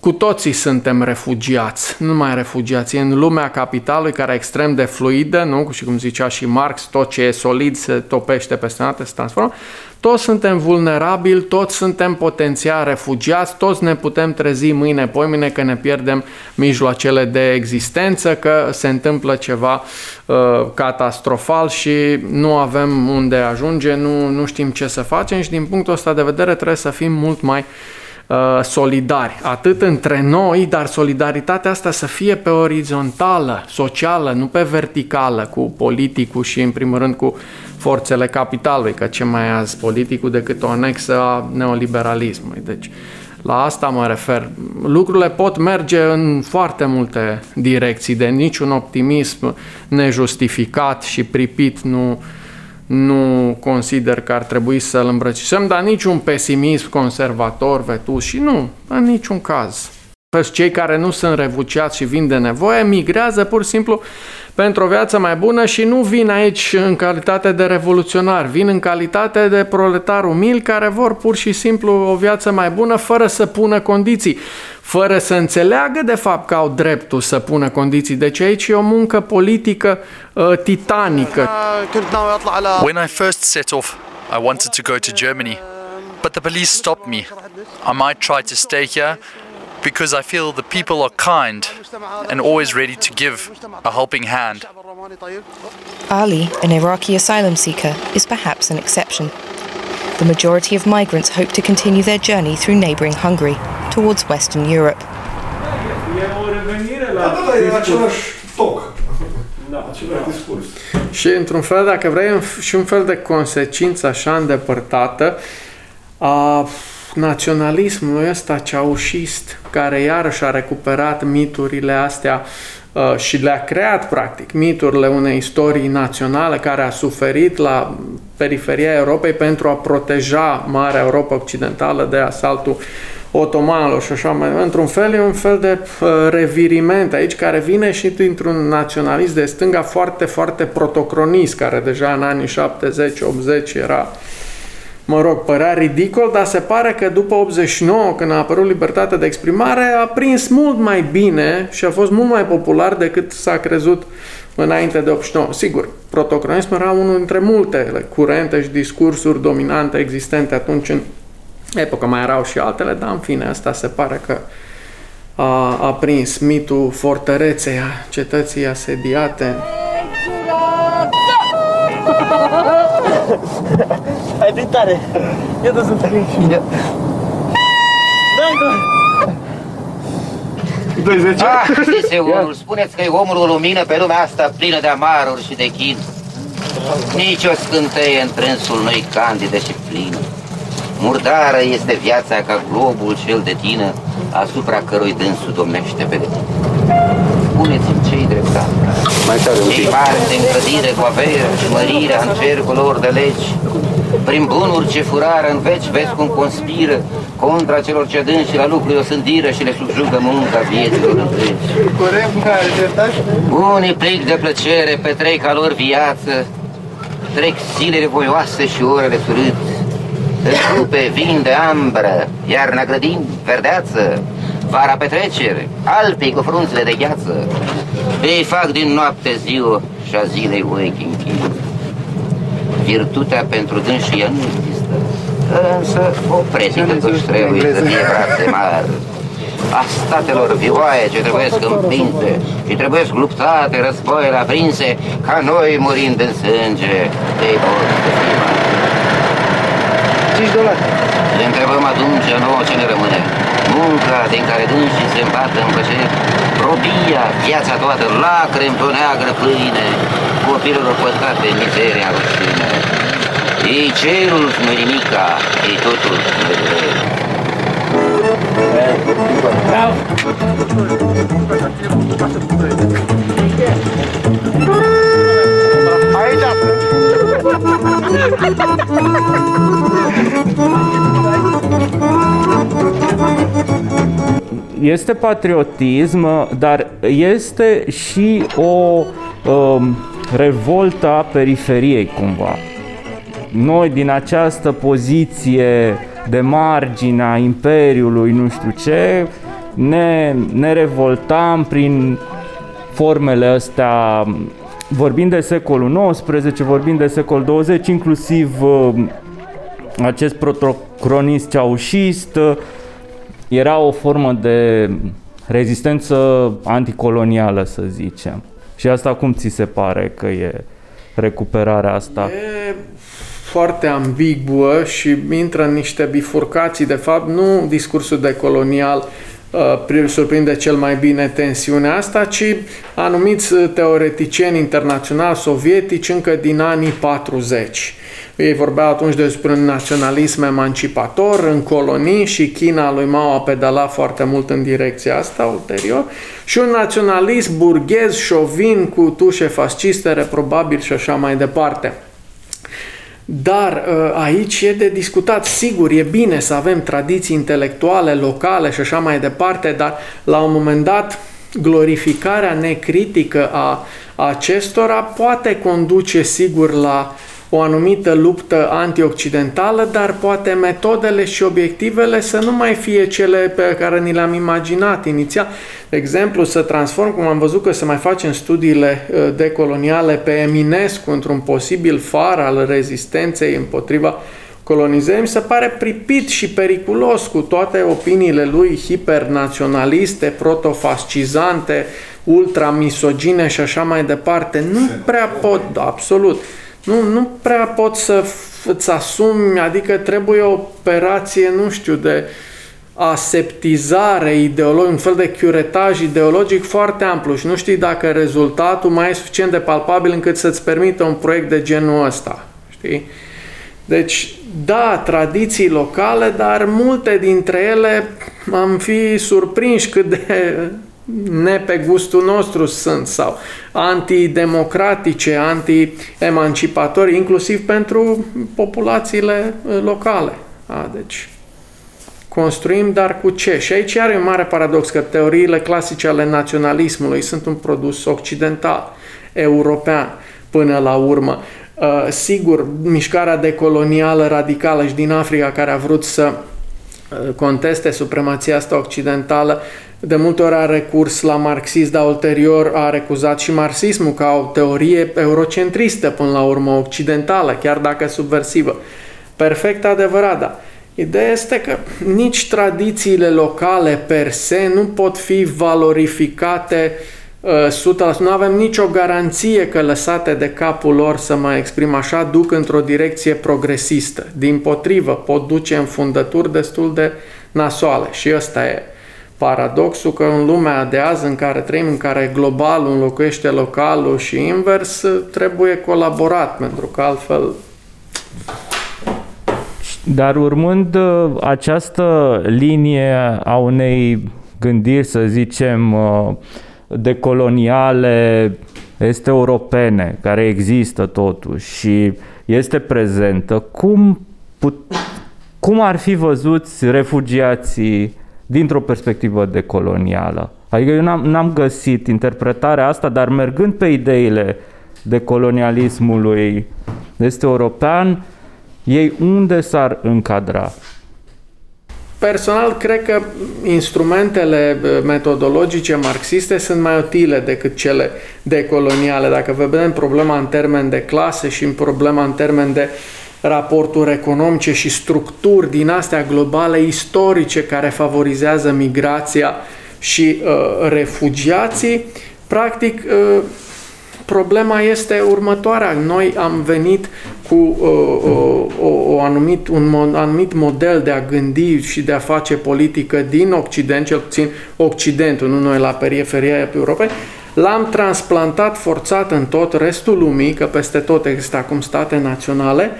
Speaker 6: cu toții suntem refugiați, nu numai refugiați, în lumea capitalului care e extrem de fluidă, nu? și cum zicea și Marx, tot ce e solid se topește peste noapte, se transformă. Toți suntem vulnerabili, toți suntem potențial refugiați, toți ne putem trezi mâine, poimine că ne pierdem mijloacele de existență, că se întâmplă ceva uh, catastrofal și nu avem unde ajunge, nu, nu știm ce să facem și din punctul ăsta de vedere trebuie să fim mult mai uh, solidari, atât între noi, dar solidaritatea asta să fie pe orizontală, socială, nu pe verticală, cu politicul și în primul rând cu forțele capitalului, că ce mai azi politicul decât o anexă a neoliberalismului. Deci la asta mă refer. Lucrurile pot merge în foarte multe direcții, de niciun optimism nejustificat și pripit nu, nu consider că ar trebui să-l îmbrățișăm, dar niciun pesimism conservator, vetus și nu, în niciun caz. Cei care nu sunt revuciați și vin de nevoie migrează pur și simplu pentru o viață mai bună și nu vin aici în calitate de revoluționar, vin în calitate de proletar umil care vor pur și simplu o viață mai bună fără să pună condiții, fără să înțeleagă de fapt că au dreptul să pună condiții. Deci aici e o muncă politică uh, titanică.
Speaker 14: When I first set off, I wanted to go to Germany, but the police stopped me. I might try to stay here because I feel the people are kind and always ready to give a helping hand.
Speaker 15: Ali, an Iraqi asylum seeker, is perhaps an exception. The majority of migrants hope to continue their journey through neighbouring Hungary towards Western Europe.
Speaker 6: Și într-un fel, dacă vrei, și un fel de consecință așa îndepărtată a naționalismul ăsta ceaușist, care iarăși a recuperat miturile astea uh, și le-a creat, practic, miturile unei istorii naționale care a suferit la periferia Europei pentru a proteja Marea Europa Occidentală de asaltul otomanilor și așa mai Într-un fel e un fel de uh, reviriment aici care vine și dintr-un naționalist de stânga foarte, foarte protocronist, care deja în anii 70-80 era uh, mă rog, părea ridicol, dar se pare că după 89, când a apărut libertatea de exprimare, a prins mult mai bine și a fost mult mai popular decât s-a crezut înainte de 89. Sigur, protocronismul era unul dintre multe curente și discursuri dominante existente atunci în epocă, mai erau și altele, dar în fine, asta se pare că a, a prins mitul fortăreței a cetății asediate.
Speaker 16: Hai prin tare. Ia dă sunt aici. Ia. Da,
Speaker 17: 20. Ah, Tiseul, spuneți că e omul o lumină pe lumea asta plină de amaruri și de chin. Nici o scânteie în trânsul noi candide și plină. Murdară este viața ca globul cel de tină, asupra cărui dânsul domnește pe deplin. Spuneți-mi ce-i dreptate. Mai tare Cei mari de încredire cu avere și mărirea în cercul lor de legi, prin bunuri ce furară în veci, vezi cum conspiră contra celor ce dânsi la lucru o sândiră și le subjugă munca vieților întregi. Unii plic de plăcere petrec ca lor viață, trec zilele voioase și orele surât, în trupe vin de ambră, iarna grădin, verdeață, vara petrecere, alpii cu frunzele de gheață. Ei fac din noapte ziua și a zilei ochi închid. Virtutea pentru dânsii nu există, însă o presică toți trebuie să fie brațe mari. A statelor vioaie ce trebuie împinse și trebuie luptate războiile aprinse, ca noi murind în sânge, ei vor să fie mari. 5 dolari. Le întrebăm atunci nouă ce ne rămâne munca din care dânsii se îmbată în plăcere, robia, viața toată, lacrimi pe o neagră pâine, copilul pătrat pe mizeria rușine. Ei cerul nu nimica, ei totul nu Bravo! Aici!
Speaker 8: Este patriotism, dar este și o um, revoltă a periferiei cumva. Noi din această poziție de margine a Imperiului, nu știu ce, ne, ne revoltam prin formele astea, vorbind de secolul XIX, vorbind de secolul 20, inclusiv uh, acest protocronist ceaușist, uh, era o formă de rezistență anticolonială, să zicem. Și asta cum ți se pare că e recuperarea asta?
Speaker 6: E foarte ambiguă și intră în niște bifurcații. De fapt, nu discursul decolonial uh, surprinde cel mai bine tensiunea asta, ci anumiți teoreticieni internaționali sovietici încă din anii 40. Ei vorbeau atunci despre un naționalism emancipator în colonii și China lui Mao a pedalat foarte mult în direcția asta ulterior și un naționalism burghez, șovin, cu tușe fasciste, reprobabil și așa mai departe. Dar ă, aici e de discutat. Sigur, e bine să avem tradiții intelectuale, locale și așa mai departe, dar la un moment dat glorificarea necritică a acestora poate conduce sigur la o anumită luptă antioccidentală, dar poate metodele și obiectivele să nu mai fie cele pe care ni le-am imaginat inițial. De exemplu, să transform, cum am văzut că se mai face în studiile uh, decoloniale, pe Eminescu într-un posibil far al rezistenței împotriva colonizării, mi se pare pripit și periculos cu toate opiniile lui hipernaționaliste, protofascizante, ultramisogine și așa mai departe. Nu prea pot, absolut nu, nu prea pot să îți asumi, adică trebuie o operație, nu știu, de aseptizare ideologică, un fel de curetaj ideologic foarte amplu și nu știi dacă rezultatul mai e suficient de palpabil încât să-ți permită un proiect de genul ăsta. Știi? Deci, da, tradiții locale, dar multe dintre ele am fi surprinși cât de ne pe gustul nostru sunt sau antidemocratice, anti-emancipatori, inclusiv pentru populațiile uh, locale. A, deci construim, dar cu ce? Și aici are un mare paradox că teoriile clasice ale naționalismului sunt un produs occidental, european, până la urmă. Uh, sigur, mișcarea decolonială radicală și din Africa care a vrut să uh, conteste supremația asta occidentală de multe ori a recurs la marxism, dar ulterior a recuzat și marxismul ca o teorie eurocentristă, până la urmă occidentală, chiar dacă subversivă. Perfect adevărat, da. Ideea este că nici tradițiile locale per se nu pot fi valorificate uh, 100%. Nu avem nicio garanție că lăsate de capul lor, să mă exprim așa, duc într-o direcție progresistă. Din potrivă, pot duce în fundături destul de nasoale și ăsta e paradoxul că în lumea de azi în care trăim, în care globalul înlocuiește localul și invers, trebuie colaborat, pentru că altfel...
Speaker 8: Dar urmând uh, această linie a unei gândiri, să zicem, uh, decoloniale, este europene, care există totuși și este prezentă, cum, put, cum ar fi văzuți refugiații dintr-o perspectivă decolonială. Adică eu n-am, n-am găsit interpretarea asta, dar mergând pe ideile de colonialismului este european, ei unde s-ar încadra?
Speaker 6: Personal, cred că instrumentele uh, metodologice marxiste sunt mai utile decât cele decoloniale. Dacă vedem problema în termen de clase și în problema în termen de uh, raporturi economice și structuri din astea globale istorice care favorizează migrația și uh, refugiații, practic uh, problema este următoarea. Noi am venit cu uh, o, o anumit, un anumit model de a gândi și de a face politică din Occident, cel puțin Occidentul, nu noi la periferia Europei, l-am transplantat forțat în tot restul lumii, că peste tot există acum state naționale,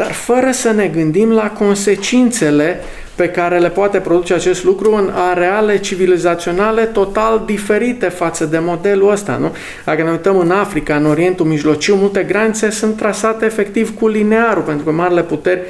Speaker 6: dar fără să ne gândim la consecințele pe care le poate produce acest lucru în areale civilizaționale total diferite față de modelul ăsta. Nu? Dacă ne uităm în Africa, în Orientul Mijlociu, multe granițe sunt trasate efectiv cu linearul, pentru că marile puteri uh,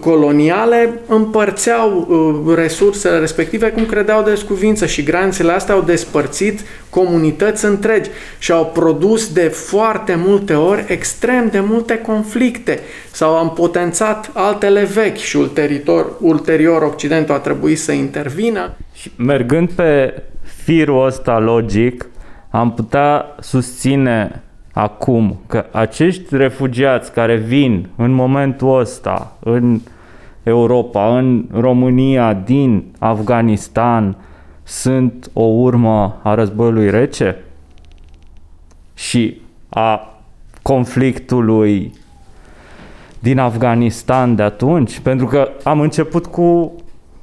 Speaker 6: coloniale împărțeau uh, resursele respective cum credeau de scuvință și granițele astea au despărțit comunități întregi și au produs de foarte multe ori extrem de multe conflicte sau am potențat altele vechi și ulterior, ulterior Occidentul a trebuit să intervină.
Speaker 1: Și mergând pe firul ăsta logic, am putea susține acum că acești refugiați care vin în momentul ăsta în Europa, în România, din Afganistan, sunt o urmă a războiului rece și a conflictului din Afganistan de atunci, pentru că am început cu,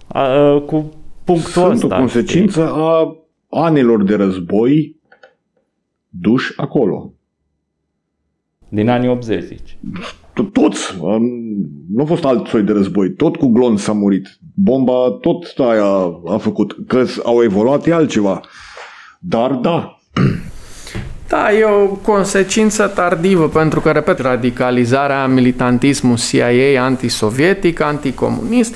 Speaker 1: a, cu punctul
Speaker 4: Sunt
Speaker 1: ăsta.
Speaker 4: o consecință a anilor de război duși acolo.
Speaker 1: Din anii 80, zici.
Speaker 4: Toți. Nu a fost alt soi de război. Tot cu glon s-a murit. Bomba tot aia a făcut. Că au evoluat e altceva. Dar da,
Speaker 6: Da, e o consecință tardivă, pentru că, repet, radicalizarea, militantismul CIA antisovietic, anticomunist,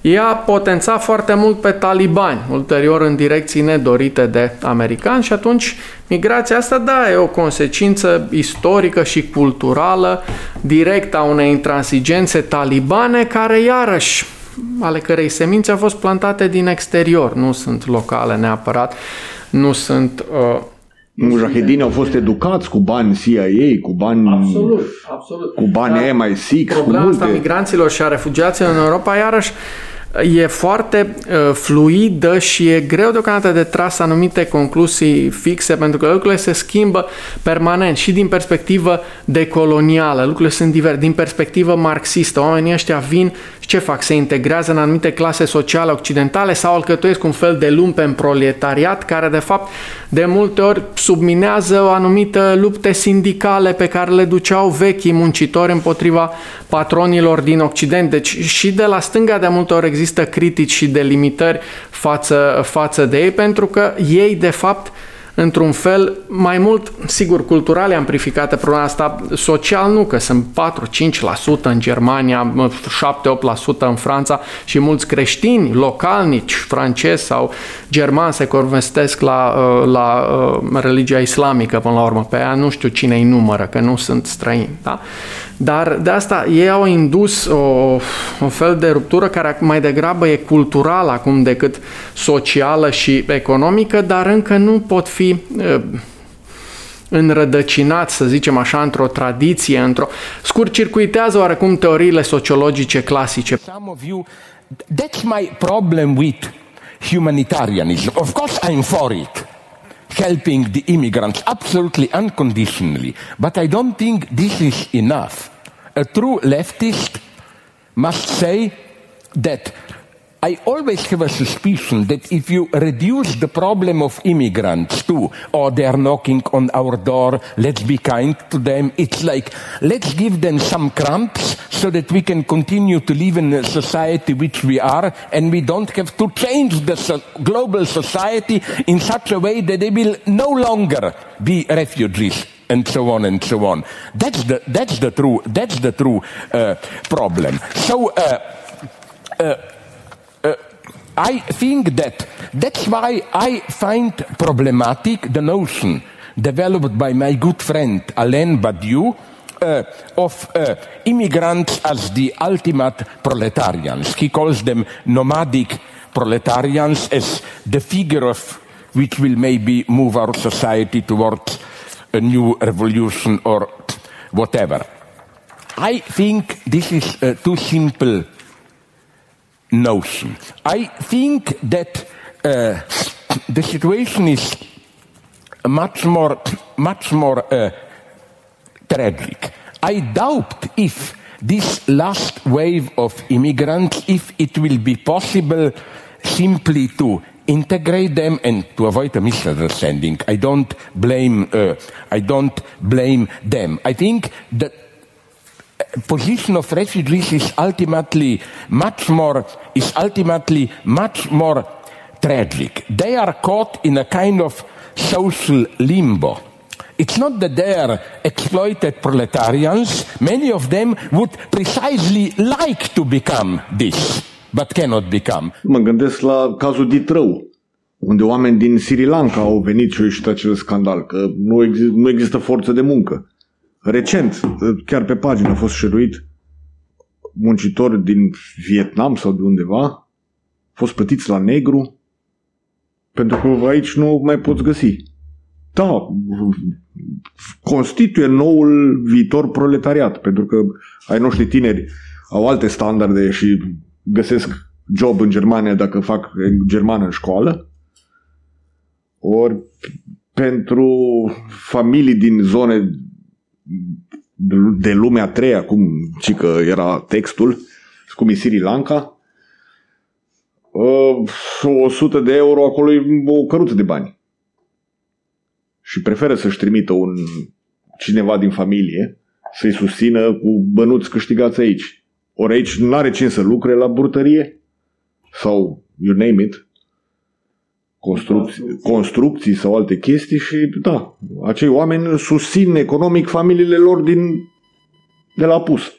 Speaker 6: i-a potențat foarte mult pe talibani, ulterior în direcții nedorite de americani și atunci migrația asta, da, e o consecință istorică și culturală directă a unei intransigențe talibane care, iarăși, ale cărei semințe au fost plantate din exterior, nu sunt locale neapărat, nu sunt... Uh,
Speaker 4: Mujahedini au fost educați cu bani CIA, cu bani,
Speaker 6: Absolut, absolut.
Speaker 4: cu bani
Speaker 6: Da.
Speaker 4: MI6, cu
Speaker 6: Problema asta a
Speaker 4: multe.
Speaker 6: migranților și a refugiaților în Europa, iarăși, e foarte uh, fluidă și e greu deocamdată de tras anumite concluzii fixe, pentru că lucrurile se schimbă permanent și din perspectivă decolonială, lucrurile sunt diverse, din perspectivă marxistă. Oamenii ăștia vin și ce fac? Se integrează în anumite clase sociale occidentale sau alcătuiesc un fel de lumpen proletariat care, de fapt, de multe ori subminează o anumită lupte sindicale pe care le duceau vechii muncitori împotriva patronilor din Occident. Deci și de la stânga de multe ori există critici și delimitări față, față de ei, pentru că ei, de fapt, într-un fel, mai mult, sigur, cultural e amplificată problema asta, social nu, că sunt 4-5% în Germania, 7-8% în Franța și mulți creștini localnici, francezi sau germani se convertesc la, uh, la uh, religia islamică până la urmă. Pe aia nu știu cine îi numără, că nu sunt străini. Da? Dar de asta ei au indus o, un fel de ruptură care mai degrabă e culturală acum decât socială și economică, dar încă nu pot fi uh, înrădăcinat, să zicem așa, într-o tradiție, într-o... Scurt-circuitează oarecum teoriile sociologice clasice.
Speaker 18: Some of you, that's my problem with humanitarianism. Of course, I'm for it, helping the immigrants absolutely unconditionally. But I don't think this is enough. A true leftist must say that I always have a suspicion that if you reduce the problem of immigrants to, oh, they are knocking on our door, let's be kind to them, it's like, let's give them some crumbs so that we can continue to live in a society which we are, and we don't have to change the so- global society in such a way that they will no longer be refugees and so on and so on. That's the, that's the true, that's the true uh, problem. So, uh, uh, I think that that's why I find problematic the notion developed by my good friend Alain Badiou uh, of uh, immigrants as the ultimate proletarians. He calls them nomadic proletarians as the figure of which will maybe move our society towards a new revolution or whatever. I think this is a too simple notion. I think that uh, the situation is much more, much more uh, tragic. I doubt if this last wave of immigrants, if it will be possible simply to integrate them and to avoid a misunderstanding. I don't blame, uh, I don't blame them. I think that position of refugees is ultimately much more is ultimately much more tragic. They are caught in a kind of social limbo. it's not that they're exploited proletarians. Many of them would precisely like to become this, but cannot become.
Speaker 4: Mă gândesc la cazul Ditrău, unde oameni din Sri Lanka au venit și au ieșit acel scandal, că nu, exist, nu există forță de muncă. Recent, chiar pe pagină a fost șeruit muncitori din Vietnam sau de undeva, au fost plătiți la negru, pentru că aici nu mai poți găsi. Da, constituie noul viitor proletariat, pentru că ai noștri tineri au alte standarde și găsesc job în Germania dacă fac germană în școală, ori pentru familii din zone de lumea a treia, cum ci că era textul, cum e Sri Lanka, 100 de euro acolo e o căruță de bani. Și preferă să-și trimită un cineva din familie să-i susțină cu bănuți câștigați aici. Ori aici nu are cine să lucre la burtărie sau you name it, construcții, construcții sau alte chestii și da, acei oameni susțin economic familiile lor din, de la pus.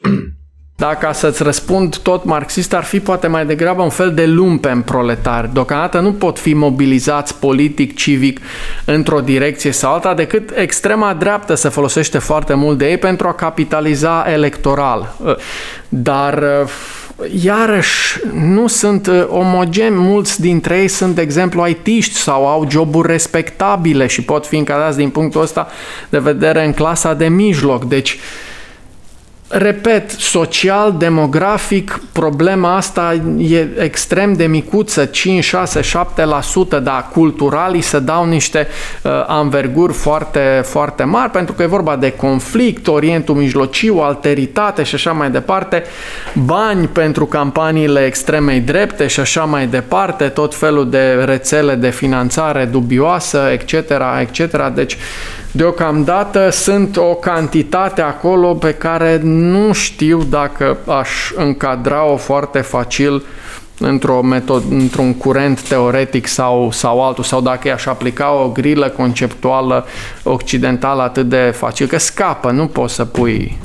Speaker 6: Dacă să-ți răspund tot marxist, ar fi poate mai degrabă un fel de lumpen proletari. Deocamdată nu pot fi mobilizați politic, civic, într-o direcție sau alta, decât extrema dreaptă se folosește foarte mult de ei pentru a capitaliza electoral. Dar iarăși nu sunt uh, omogeni, mulți dintre ei sunt, de exemplu, aitiști sau au joburi respectabile și pot fi încadrați din punctul ăsta de vedere în clasa de mijloc. Deci, Repet, social, demografic, problema asta e extrem de micuță, 5, 6, 7%, dar culturalii se dau niște uh, anverguri foarte, foarte mari, pentru că e vorba de conflict, Orientul Mijlociu, alteritate și așa mai departe, bani pentru campaniile extremei drepte și așa mai departe, tot felul de rețele de finanțare dubioasă, etc., etc. Deci, Deocamdată sunt o cantitate acolo pe care nu știu dacă aș încadra-o foarte facil într-o metod, într-un curent teoretic sau, sau altul, sau dacă i-aș aplica o grilă conceptuală occidentală atât de facil, că scapă, nu poți să pui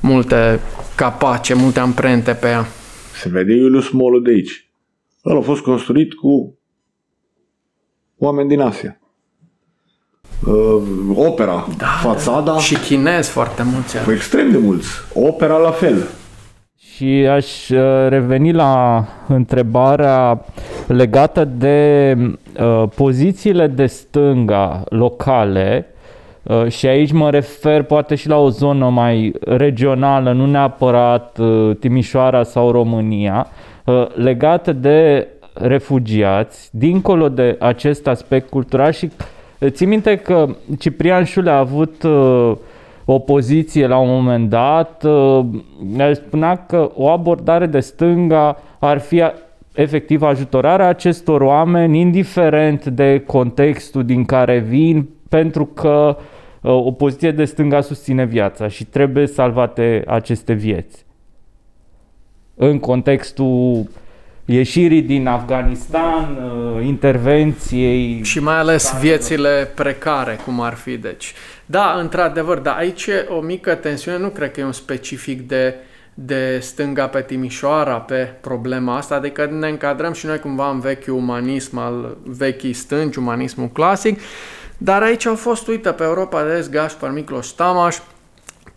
Speaker 6: multe capace, multe amprente pe ea.
Speaker 4: Se vede Iulius Molu de aici. El a fost construit cu oameni din Asia uh, opera, da, fațada.
Speaker 6: Și chinezi foarte mulți.
Speaker 4: Păi extrem de mulți. Opera la fel.
Speaker 8: Și aș uh, reveni la întrebarea legată de uh, pozițiile de stânga locale uh, și aici mă refer poate și la o zonă mai regională, nu neapărat uh, Timișoara sau România, uh, legată de refugiați, dincolo de acest aspect cultural și uh, Ții minte că Ciprian Șule a avut uh, o poziție la un moment dat, uh, el spunea că o abordare de stânga ar fi efectiv ajutorarea acestor oameni, indiferent de contextul din care vin, pentru că uh, o poziție de stânga susține viața și trebuie salvate aceste vieți. În contextul ieșirii din Afganistan, uh, intervenției.
Speaker 6: Și mai ales viețile precare, cum ar fi. Deci, da, într-adevăr, dar aici e o mică tensiune, nu cred că e un specific de, de stânga pe Timișoara pe problema asta, adică ne încadrăm și noi cumva în vechiul umanism al vechii stângi, umanismul clasic, dar aici au fost, uite, pe Europa de Est, Gaspar Micloș Tamaș,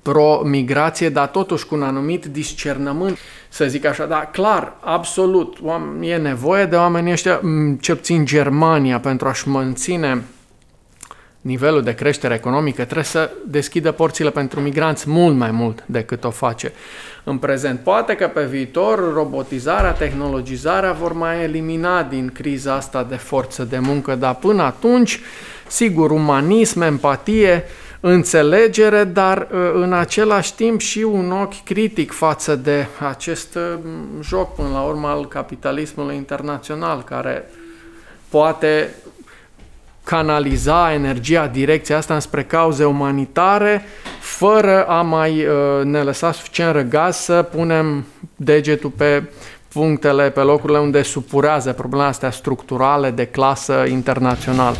Speaker 6: pro-migrație, dar totuși cu un anumit discernământ, să zic așa, dar clar, absolut, e nevoie de oamenii ăștia, ce puțin Germania, pentru a-și menține nivelul de creștere economică, trebuie să deschidă porțile pentru migranți mult mai mult decât o face în prezent. Poate că pe viitor robotizarea, tehnologizarea vor mai elimina din criza asta de forță de muncă, dar până atunci, sigur, umanism, empatie, înțelegere, dar uh, în același timp și un ochi critic față de acest uh, joc, până la urmă, al capitalismului internațional, care poate canaliza energia, direcția asta înspre cauze umanitare, fără a mai uh, ne lăsa suficient răgaz să punem degetul pe punctele, pe locurile unde supurează problema astea structurale de clasă internațională.